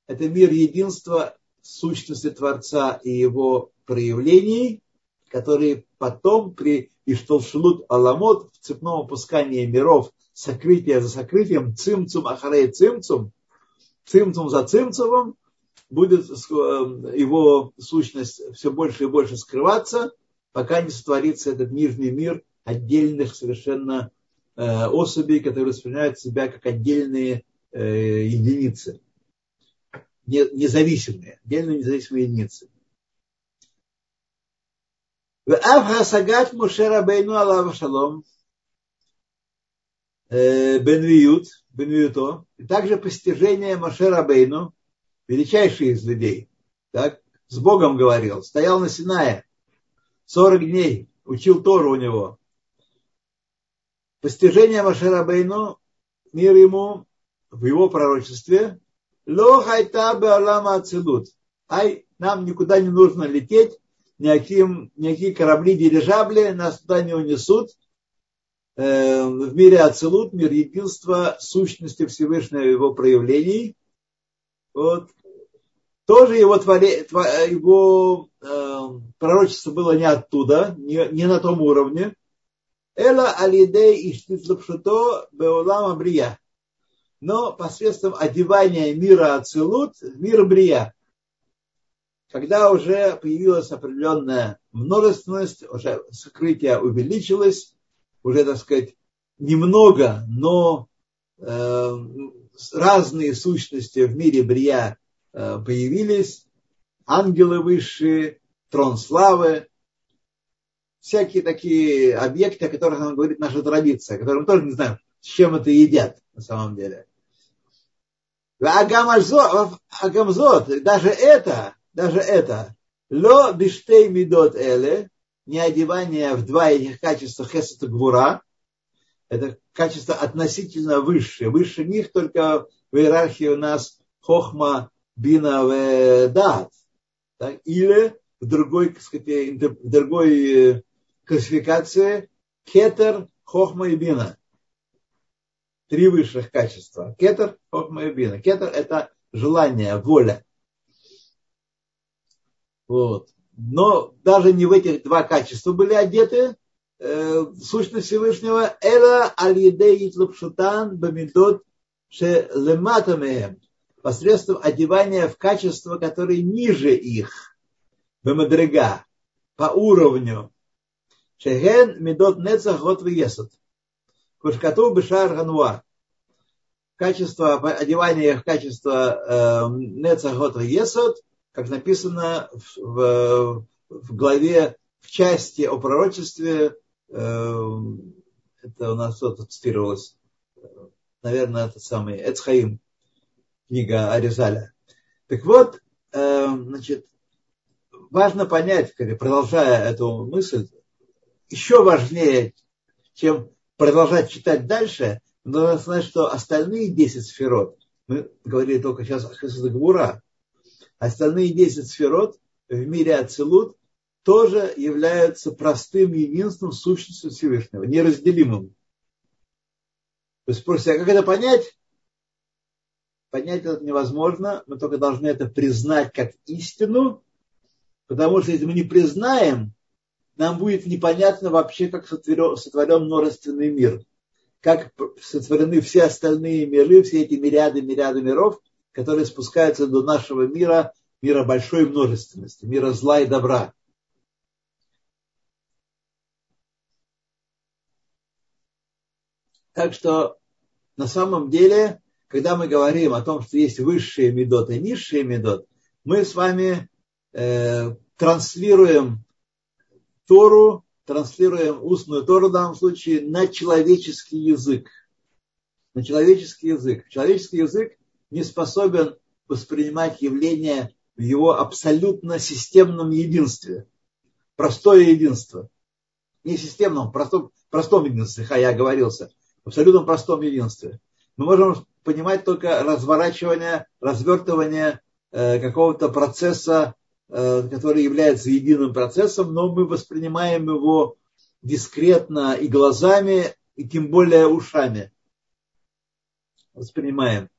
это мир единства сущности Творца и его проявлений, которые потом при Иштолшелут Аламот в цепном опускании миров сокрытие за сокрытием, цимцум, ахарей цимцум, цимцум за цимцумом, будет его сущность все больше и больше скрываться, пока не сотворится этот нижний мир отдельных совершенно э, особей, которые воспринимают себя как отдельные э, единицы, независимые, отдельные независимые единицы. В Авхасагат Мушера Бейну Аллаху Шалом э, Бенвиют, Бенвиюто, и также постижение Машера Бейну, величайший из людей, так, с Богом говорил, стоял на Синае, 40 дней, учил Тору у него, Постижение Маше Рабейну, мир ему в его пророчестве, ло хайта беалама. Ай, нам никуда не нужно лететь, никаким, никакие корабли, дирижабли нас туда не унесут. Э, в мире Ацелут, мир единства, сущности Всевышнего его проявлений. Вот. Тоже его, творе, его э, пророчество было не оттуда, не, не на том уровне. Эла алидей иштитлапшуто беулам абрия. Но посредством одевания мира Ацелут в мир Брия когда уже появилась определенная множественность, уже сокрытие увеличилось, уже, так сказать, немного, но э, разные сущности в мире Брия э, появились, ангелы высшие, трон славы, всякие такие объекты, о которых нам говорит наша традиция, о которых мы тоже не знаем, с чем это едят на самом деле. Агамзот, даже это даже это, ло биштей мидот эле, не одевание в два этих качества хесета гвура, это качество относительно высшее. Выше них только в иерархии у нас хохма, бина, дат. Или в другой, так сказать, другой э, классификации кетер, хохма и бина. Три высших качества. Кетер, хохма и бина. Кетер – это желание, воля. Вот. Но даже не в этих два качества были одеты э, сущность Всевышнего. Эла алидеит лапшутан бамидот шелематамеем. Посредством одевания в качества, которые ниже их. Бамадрега. По уровню. Шеген медот нецах гот весот. Кушкату бешар гануа. Качество, одевание в качество э, нецах гот весот – как написано в, в, в главе, в части о пророчестве, э, это у нас что-то цитировалось, наверное, это самый Эцхаим, книга Аризаля. Так вот, э, значит, важно понять, продолжая эту мысль, еще важнее, чем продолжать читать дальше, нужно знать, что остальные 10 сферот, мы говорили только сейчас о Хасадагура, Остальные 10 сферот в мире Ацелут тоже являются простым единством сущностью Всевышнего, неразделимым. Вы спросите, а как это понять? Понять это невозможно, мы только должны это признать как истину, потому что если мы не признаем, нам будет непонятно вообще, как сотворен, сотворен множественный мир, как сотворены все остальные миры, все эти мириады, мириады миров, которые спускаются до нашего мира, мира большой множественности, мира зла и добра. Так что на самом деле, когда мы говорим о том, что есть высшие медот и низшие медот, мы с вами э, транслируем Тору, транслируем устную Тору в данном случае на человеческий язык. На человеческий язык. Человеческий язык не способен воспринимать явления в его абсолютно системном единстве. Простое единство. Не системном, простом, простом единстве, ха, я оговорился. Абсолютно простом единстве. Мы можем понимать только разворачивание, развертывание э, какого-то процесса, который является единым процессом, но мы воспринимаем его дискретно и глазами, и тем более ушами. Воспринимаем.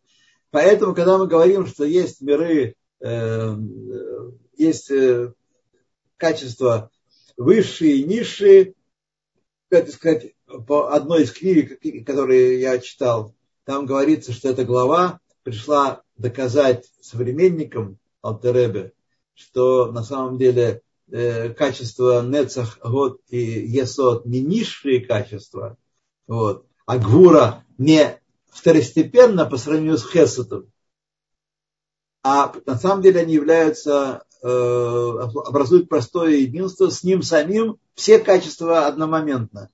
Поэтому, когда мы говорим, что есть миры, э, есть э, качества высшие и низшие, как сказать, по одной из книг, которые я читал, там говорится, что эта глава пришла доказать современникам, Алтеребе, что на самом деле э, качество Нецах, Год и Есот не низшие качества, вот, а Гвура не второстепенно по сравнению с Хесетом, а на самом деле они являются, э, образуют простое единство с ним самим, все качества одномоментно.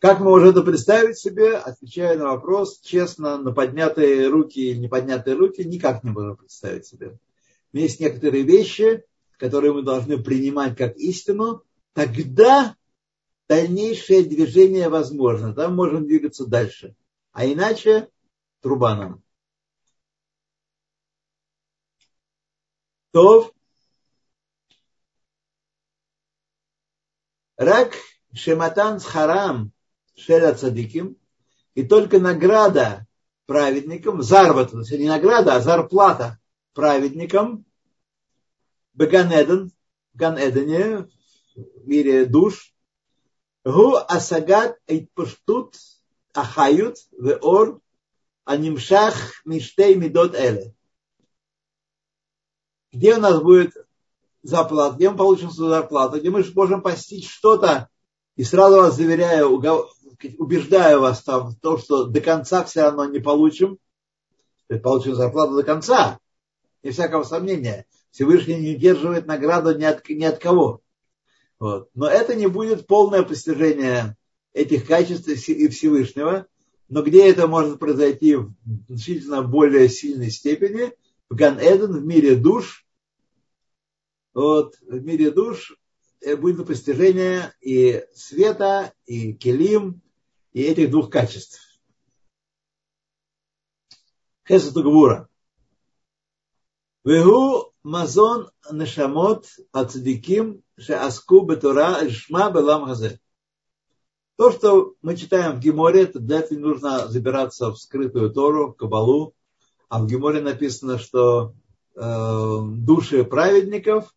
Как мы можем это представить себе, отвечая на вопрос, честно, на поднятые руки или неподнятые руки, никак не можем представить себе. Но есть некоторые вещи, которые мы должны принимать как истину, тогда дальнейшее движение возможно. Там можем двигаться дальше. А иначе труба нам. То Рак Шематан Харам Шеля Цадиким, и только награда праведникам, заработок, не награда, а зарплата праведникам, Беганеден, Ганедене, в мире душ, Гу асагат эйтпуштут ахают веор анимшах миштей мидот эле. Где у нас будет зарплата, где мы получим свою зарплату, где мы можем постичь что-то, и сразу вас заверяю, убеждаю вас там в том, что до конца все равно не получим. Получим зарплату до конца. Не всякого сомнения. Всевышний не удерживает награду ни от, ни от кого. Вот. Но это не будет полное постижение этих качеств и Всевышнего. Но где это может произойти в значительно более сильной степени? В Ган-Эден, в мире душ. Вот, в мире душ э, будет постижение и света, и келим, и этих двух качеств. Хесед Гвура. Вегу мазон нешамот ацдиким шеаску бетура шма белам хазе. То, что мы читаем в Геморе, для этого нужно забираться в скрытую Тору, в Кабалу. А в Геморе написано, что э, души праведников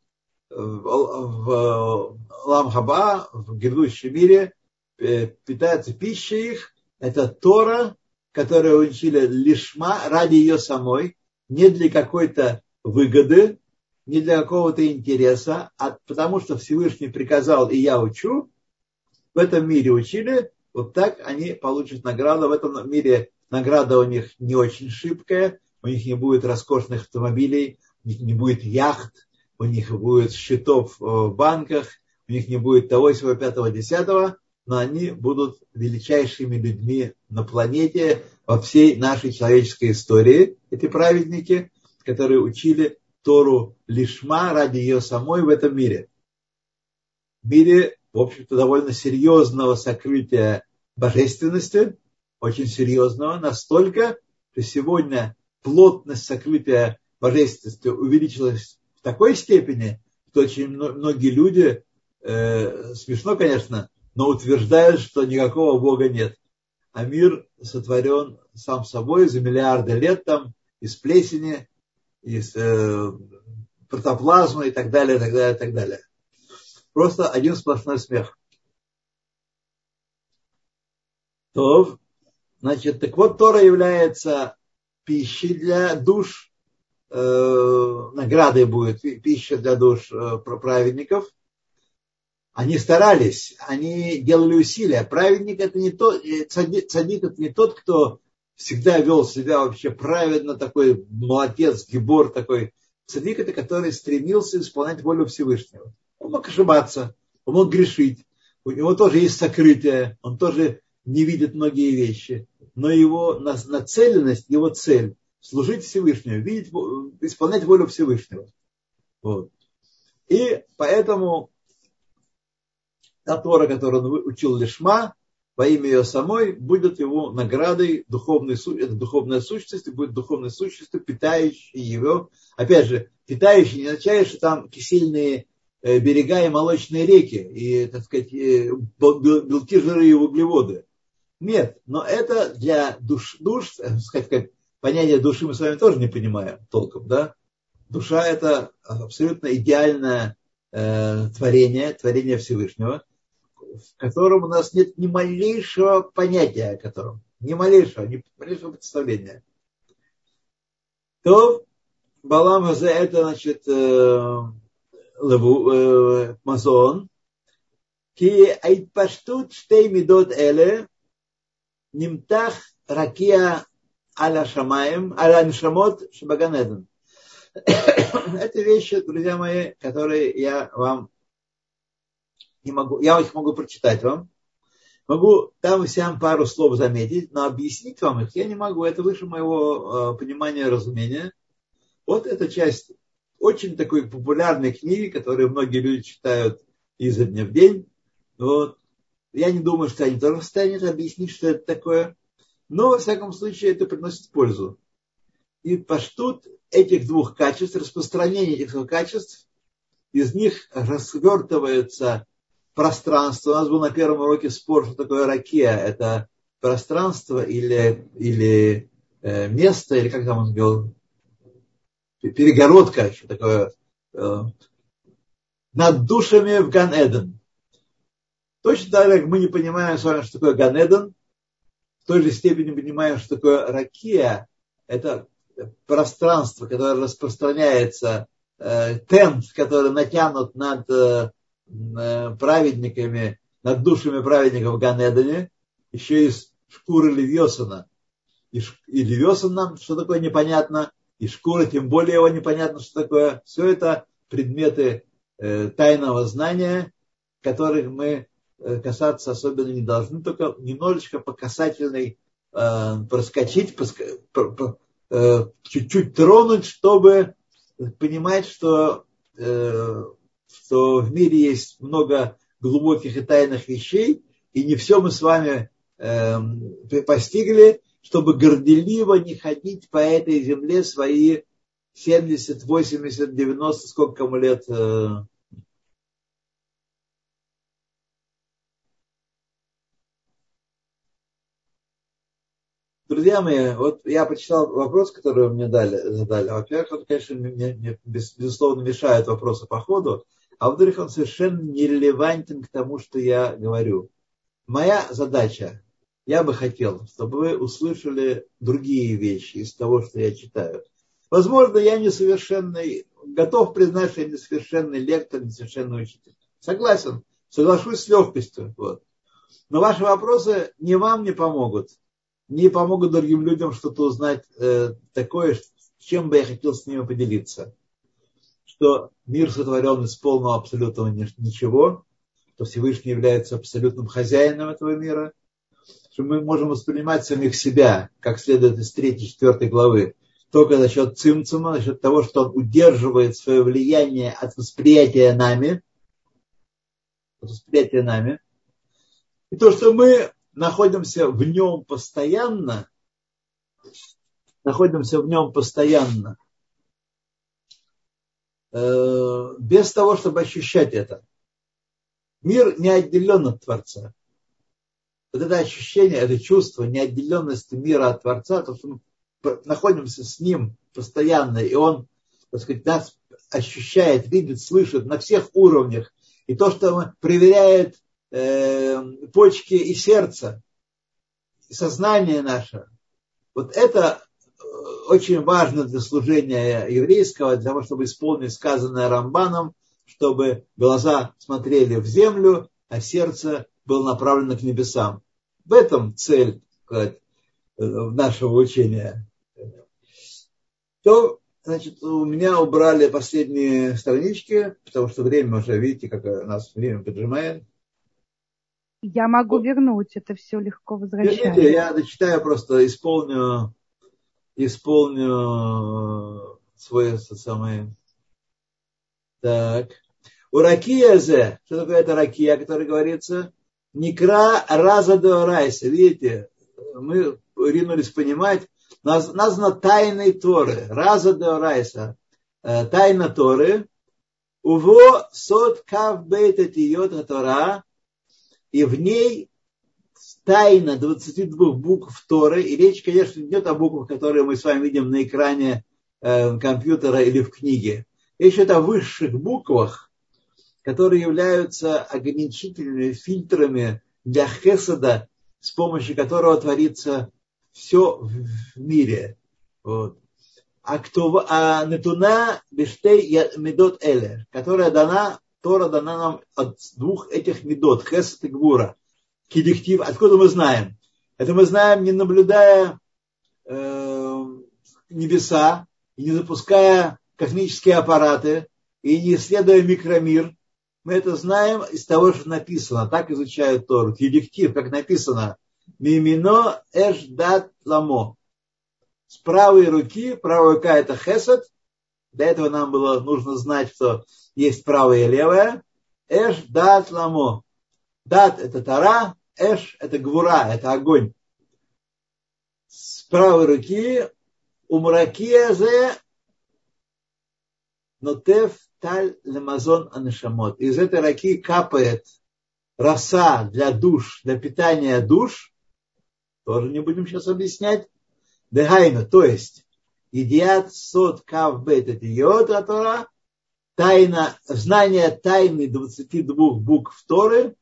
в, в Ламхаба, в грядущем мире, питается пищей их, это Тора, которую учили лишма ради ее самой, не для какой-то выгоды, не для какого-то интереса, а потому что Всевышний приказал, и я учу, в этом мире учили, вот так они получат награду. В этом мире награда у них не очень шибкая, у них не будет роскошных автомобилей, у них не будет яхт, у них будет счетов в банках, у них не будет того, всего пятого, десятого, но они будут величайшими людьми на планете во всей нашей человеческой истории. Эти праведники, которые учили Тору лишма ради ее самой в этом мире. В мире, в общем-то, довольно серьезного сокрытия божественности, очень серьезного, настолько, что сегодня плотность сокрытия божественности увеличилась в такой степени, что очень многие люди, э, смешно, конечно, но утверждают, что никакого Бога нет. А мир сотворен сам собой за миллиарды лет там из плесени, из э, протоплазмы и так далее, и так далее, и так далее. Просто один сплошной смех. То, значит, так вот, Тора является пищей для душ, э, наградой будет пища для душ э, праведников, они старались, они делали усилия. Праведник это не тот, цадик, цадик это не тот, кто всегда вел себя вообще праведно, такой молодец, гибор такой. Цадик это который стремился исполнять волю Всевышнего. Он мог ошибаться, он мог грешить. У него тоже есть сокрытие, он тоже не видит многие вещи. Но его нацеленность, его цель служить Всевышнему, видеть, исполнять волю Всевышнего. Вот. И поэтому та Тора, которую он учил Лишма, во имя ее самой, будет его наградой духовной, это духовная сущность, и будет духовной сущностью, питающей его. Опять же, питающей не означает, что там кисельные э, берега и молочные реки, и, так сказать, э, белки, жиры и углеводы. Нет, но это для душ, душ э, сказать, понятие души мы с вами тоже не понимаем толком, да? Душа это абсолютно идеальное э, творение, творение Всевышнего – в котором у нас нет ни малейшего понятия о котором, ни малейшего, ни малейшего представления, то Балам за это, значит, э, э, мазон. Ки айтпаштут штей мидот эле нимтах ракия аля шамаем, аля нишамот шабаганеден. Это вещи, друзья мои, которые я вам не могу, я их могу прочитать вам. Могу там и сям пару слов заметить, но объяснить вам их я не могу. Это выше моего э, понимания и разумения. Вот эта часть очень такой популярной книги, которую многие люди читают изо дня в день. Вот. Я не думаю, что они тоже станут объяснить, что это такое. Но, во всяком случае, это приносит пользу. И поштут этих двух качеств, распространение этих двух качеств, из них развертывается пространство. У нас был на первом уроке спор, что такое ракия. Это пространство или, или э, место, или как там он говорил, перегородка, что такое, э, над душами в Ган-Эден. Точно так, как мы не понимаем с вами, что такое Ганедон, в той же степени понимаем, что такое ракия. Это пространство, которое распространяется, э, тент, который натянут над э, праведниками, над душами праведников в Ганедоне, еще из шкуры Левиосона. И, и Левиосон нам, что такое непонятно, и шкура, тем более его непонятно, что такое. Все это предметы э, тайного знания, которых мы Э, касаться особенно не должны, только немножечко по касательной э, проскочить, э, чуть-чуть тронуть, чтобы понимать, что, что в мире есть много глубоких и тайных вещей, и не все мы с вами постигли, чтобы горделиво не ходить по этой земле свои 70, 80, 90, сколько кому лет Друзья мои, вот я прочитал вопрос, который вы мне дали, задали. Во-первых, он, конечно, мне, мне безусловно мешает вопросы по ходу, а во-вторых, он совершенно нерелевантен к тому, что я говорю. Моя задача, я бы хотел, чтобы вы услышали другие вещи из того, что я читаю. Возможно, я несовершенный, готов признать, что я несовершенный лектор, несовершенный учитель. Согласен, соглашусь с легкостью. Вот. Но ваши вопросы ни вам не помогут, не помогут другим людям что-то узнать э, такое, чем бы я хотел с ними поделиться. Что мир сотворен из полного абсолютного ничего, что Всевышний является абсолютным хозяином этого мира, что мы можем воспринимать самих себя, как следует из 3-4 главы, только за счет цимцума, за счет того, что он удерживает свое влияние от восприятия нами, от восприятия нами, и то, что мы находимся в нем постоянно, находимся в нем постоянно, без того, чтобы ощущать это. Мир не отделен от Творца. Вот это ощущение, это чувство неотделенности мира от Творца, то, что мы находимся с Ним постоянно, и Он, так сказать, нас ощущает, видит, слышит на всех уровнях. И то, что проверяет э, почки и сердце, и сознание наше. Вот это э, очень важно для служения еврейского, для того, чтобы исполнить сказанное Рамбаном, чтобы глаза смотрели в землю, а сердце было направлено к небесам. В этом цель сказать, э, нашего учения. То, значит, у меня убрали последние странички, потому что время уже, видите, как у нас время поджимает. Я могу вернуть, это все легко возвращается. я дочитаю просто, исполню, исполню свой самый. Так. У ракия зе, что такое это ракия, о которой говорится? Никра раза до райса. Видите, мы ринулись понимать, названо тайной Торы, раза до райса. Э, тайна Торы. Уво сот кав бейта тиот Тора, и в ней тайна 22 букв Торы, и речь, конечно, не идет о буквах, которые мы с вами видим на экране э, компьютера или в книге. Речь идет о высших буквах, которые являются ограничительными фильтрами для хесада, с помощью которого творится все в мире. Вот. а кто а нетуна биштей медот эле, которая дана, Тора дана нам от двух этих медот, хесет и гвура. Кедиктив, откуда мы знаем? Это мы знаем, не наблюдая э, небеса, не запуская космические аппараты, и не исследуя микромир. Мы это знаем из того, что написано. Так изучают Тору. Кедиктив, как написано. Мимино эш дат ламо с правой руки, правая рука это хесед, для этого нам было нужно знать, что есть правая и левая. Эш дат ламо. Дат это тара, эш это гвура, это огонь. С правой руки умракия зе нотев таль лемазон анешамот. Из этой раки капает роса для душ, для питания душ. Тоже не будем сейчас объяснять. Дехайна, то есть, едят сот кав бет это йод Тора, тайна, знание тайны 22 букв Торы,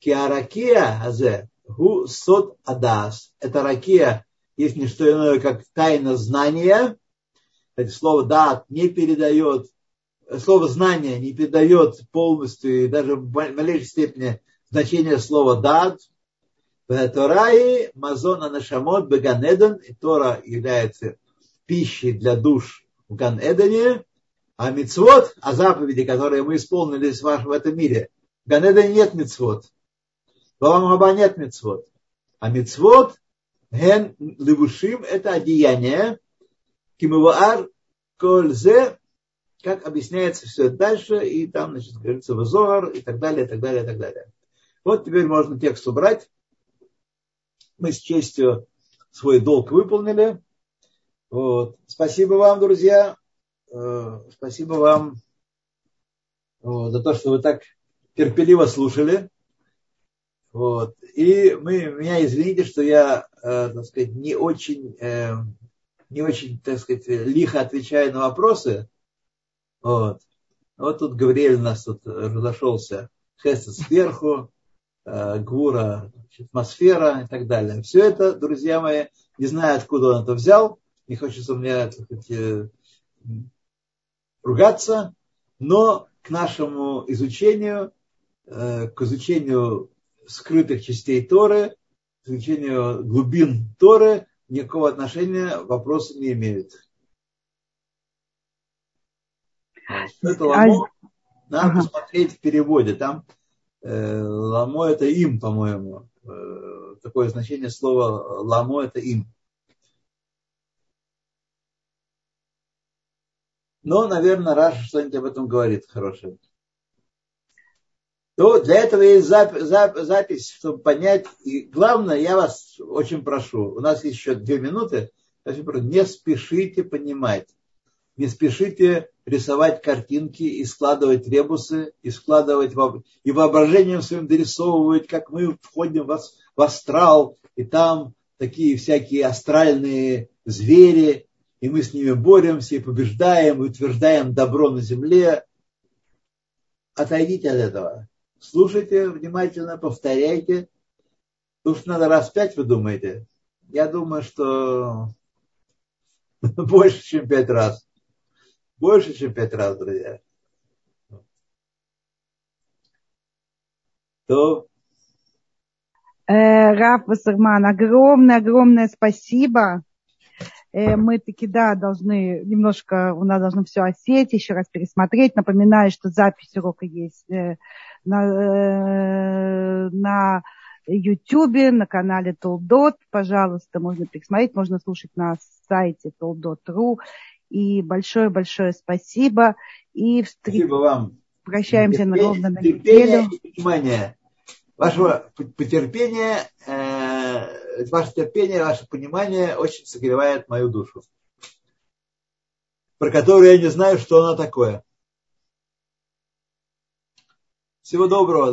киаракия азе, гу сот адас. Это ракия есть не что иное, как тайна знания. Это слово дат не передает, слово знание не передает полностью и даже в малейшей степени значение слова дат, Тораи Мазона Нашамот Беганеден, и Тора является пищей для душ в Ганедене, а мицвод, а заповеди, которые мы исполнили в этом мире, в Ганедене нет мицвод. В Аламаба нет мицвод. А мицвод, ген левушим, это одеяние, кимываар кользе, как объясняется все дальше, и там, значит, говорится, Вазор, и так далее, и так далее, и так далее. Вот теперь можно текст убрать. Мы с честью свой долг выполнили. Вот. Спасибо вам, друзья. Э, спасибо вам за то, что вы так терпеливо слушали. Вот. И мы, меня извините, что я, э, так сказать, не очень, э, не очень, так сказать, лихо отвечаю на вопросы. Вот. Вот тут Гавриэль у нас тут разошелся. Хесед сверху, Гура атмосфера и так далее. Все это, друзья мои, не знаю, откуда он это взял, не хочется мне сказать, э, ругаться, но к нашему изучению, э, к изучению скрытых частей Торы, изучению глубин Торы никакого отношения вопросы не имеют. Это ламо надо ага. посмотреть в переводе. Там э, ламо это им, по-моему. Э, такое значение слова ламо это им. Но, наверное, Раша что-нибудь об этом говорит хорошее. То для этого есть запись, запись, чтобы понять. И главное, я вас очень прошу, у нас еще две минуты, не спешите понимать не спешите рисовать картинки и складывать ребусы, и складывать и воображением своим дорисовывать, как мы входим в, в астрал, и там такие всякие астральные звери, и мы с ними боремся, и побеждаем, и утверждаем добро на земле. Отойдите от этого. Слушайте внимательно, повторяйте. Потому что надо раз пять, вы думаете. Я думаю, что больше, чем пять раз. Больше, чем пять раз, друзья. То. Э, Раф Вассерман, огромное-огромное спасибо. Э, мы таки, да, должны немножко, у нас должно все осесть, еще раз пересмотреть. Напоминаю, что запись урока есть э, на, на YouTube, на канале Толдот. Пожалуйста, можно пересмотреть, можно слушать на сайте толдот.ру и большое-большое спасибо. И встр... Спасибо вам. Прощаемся терпение, ровно на неделю. Внимание. Вашего потерпения, э, ваше терпение, ваше понимание очень согревает мою душу. Про которую я не знаю, что она такое. Всего доброго.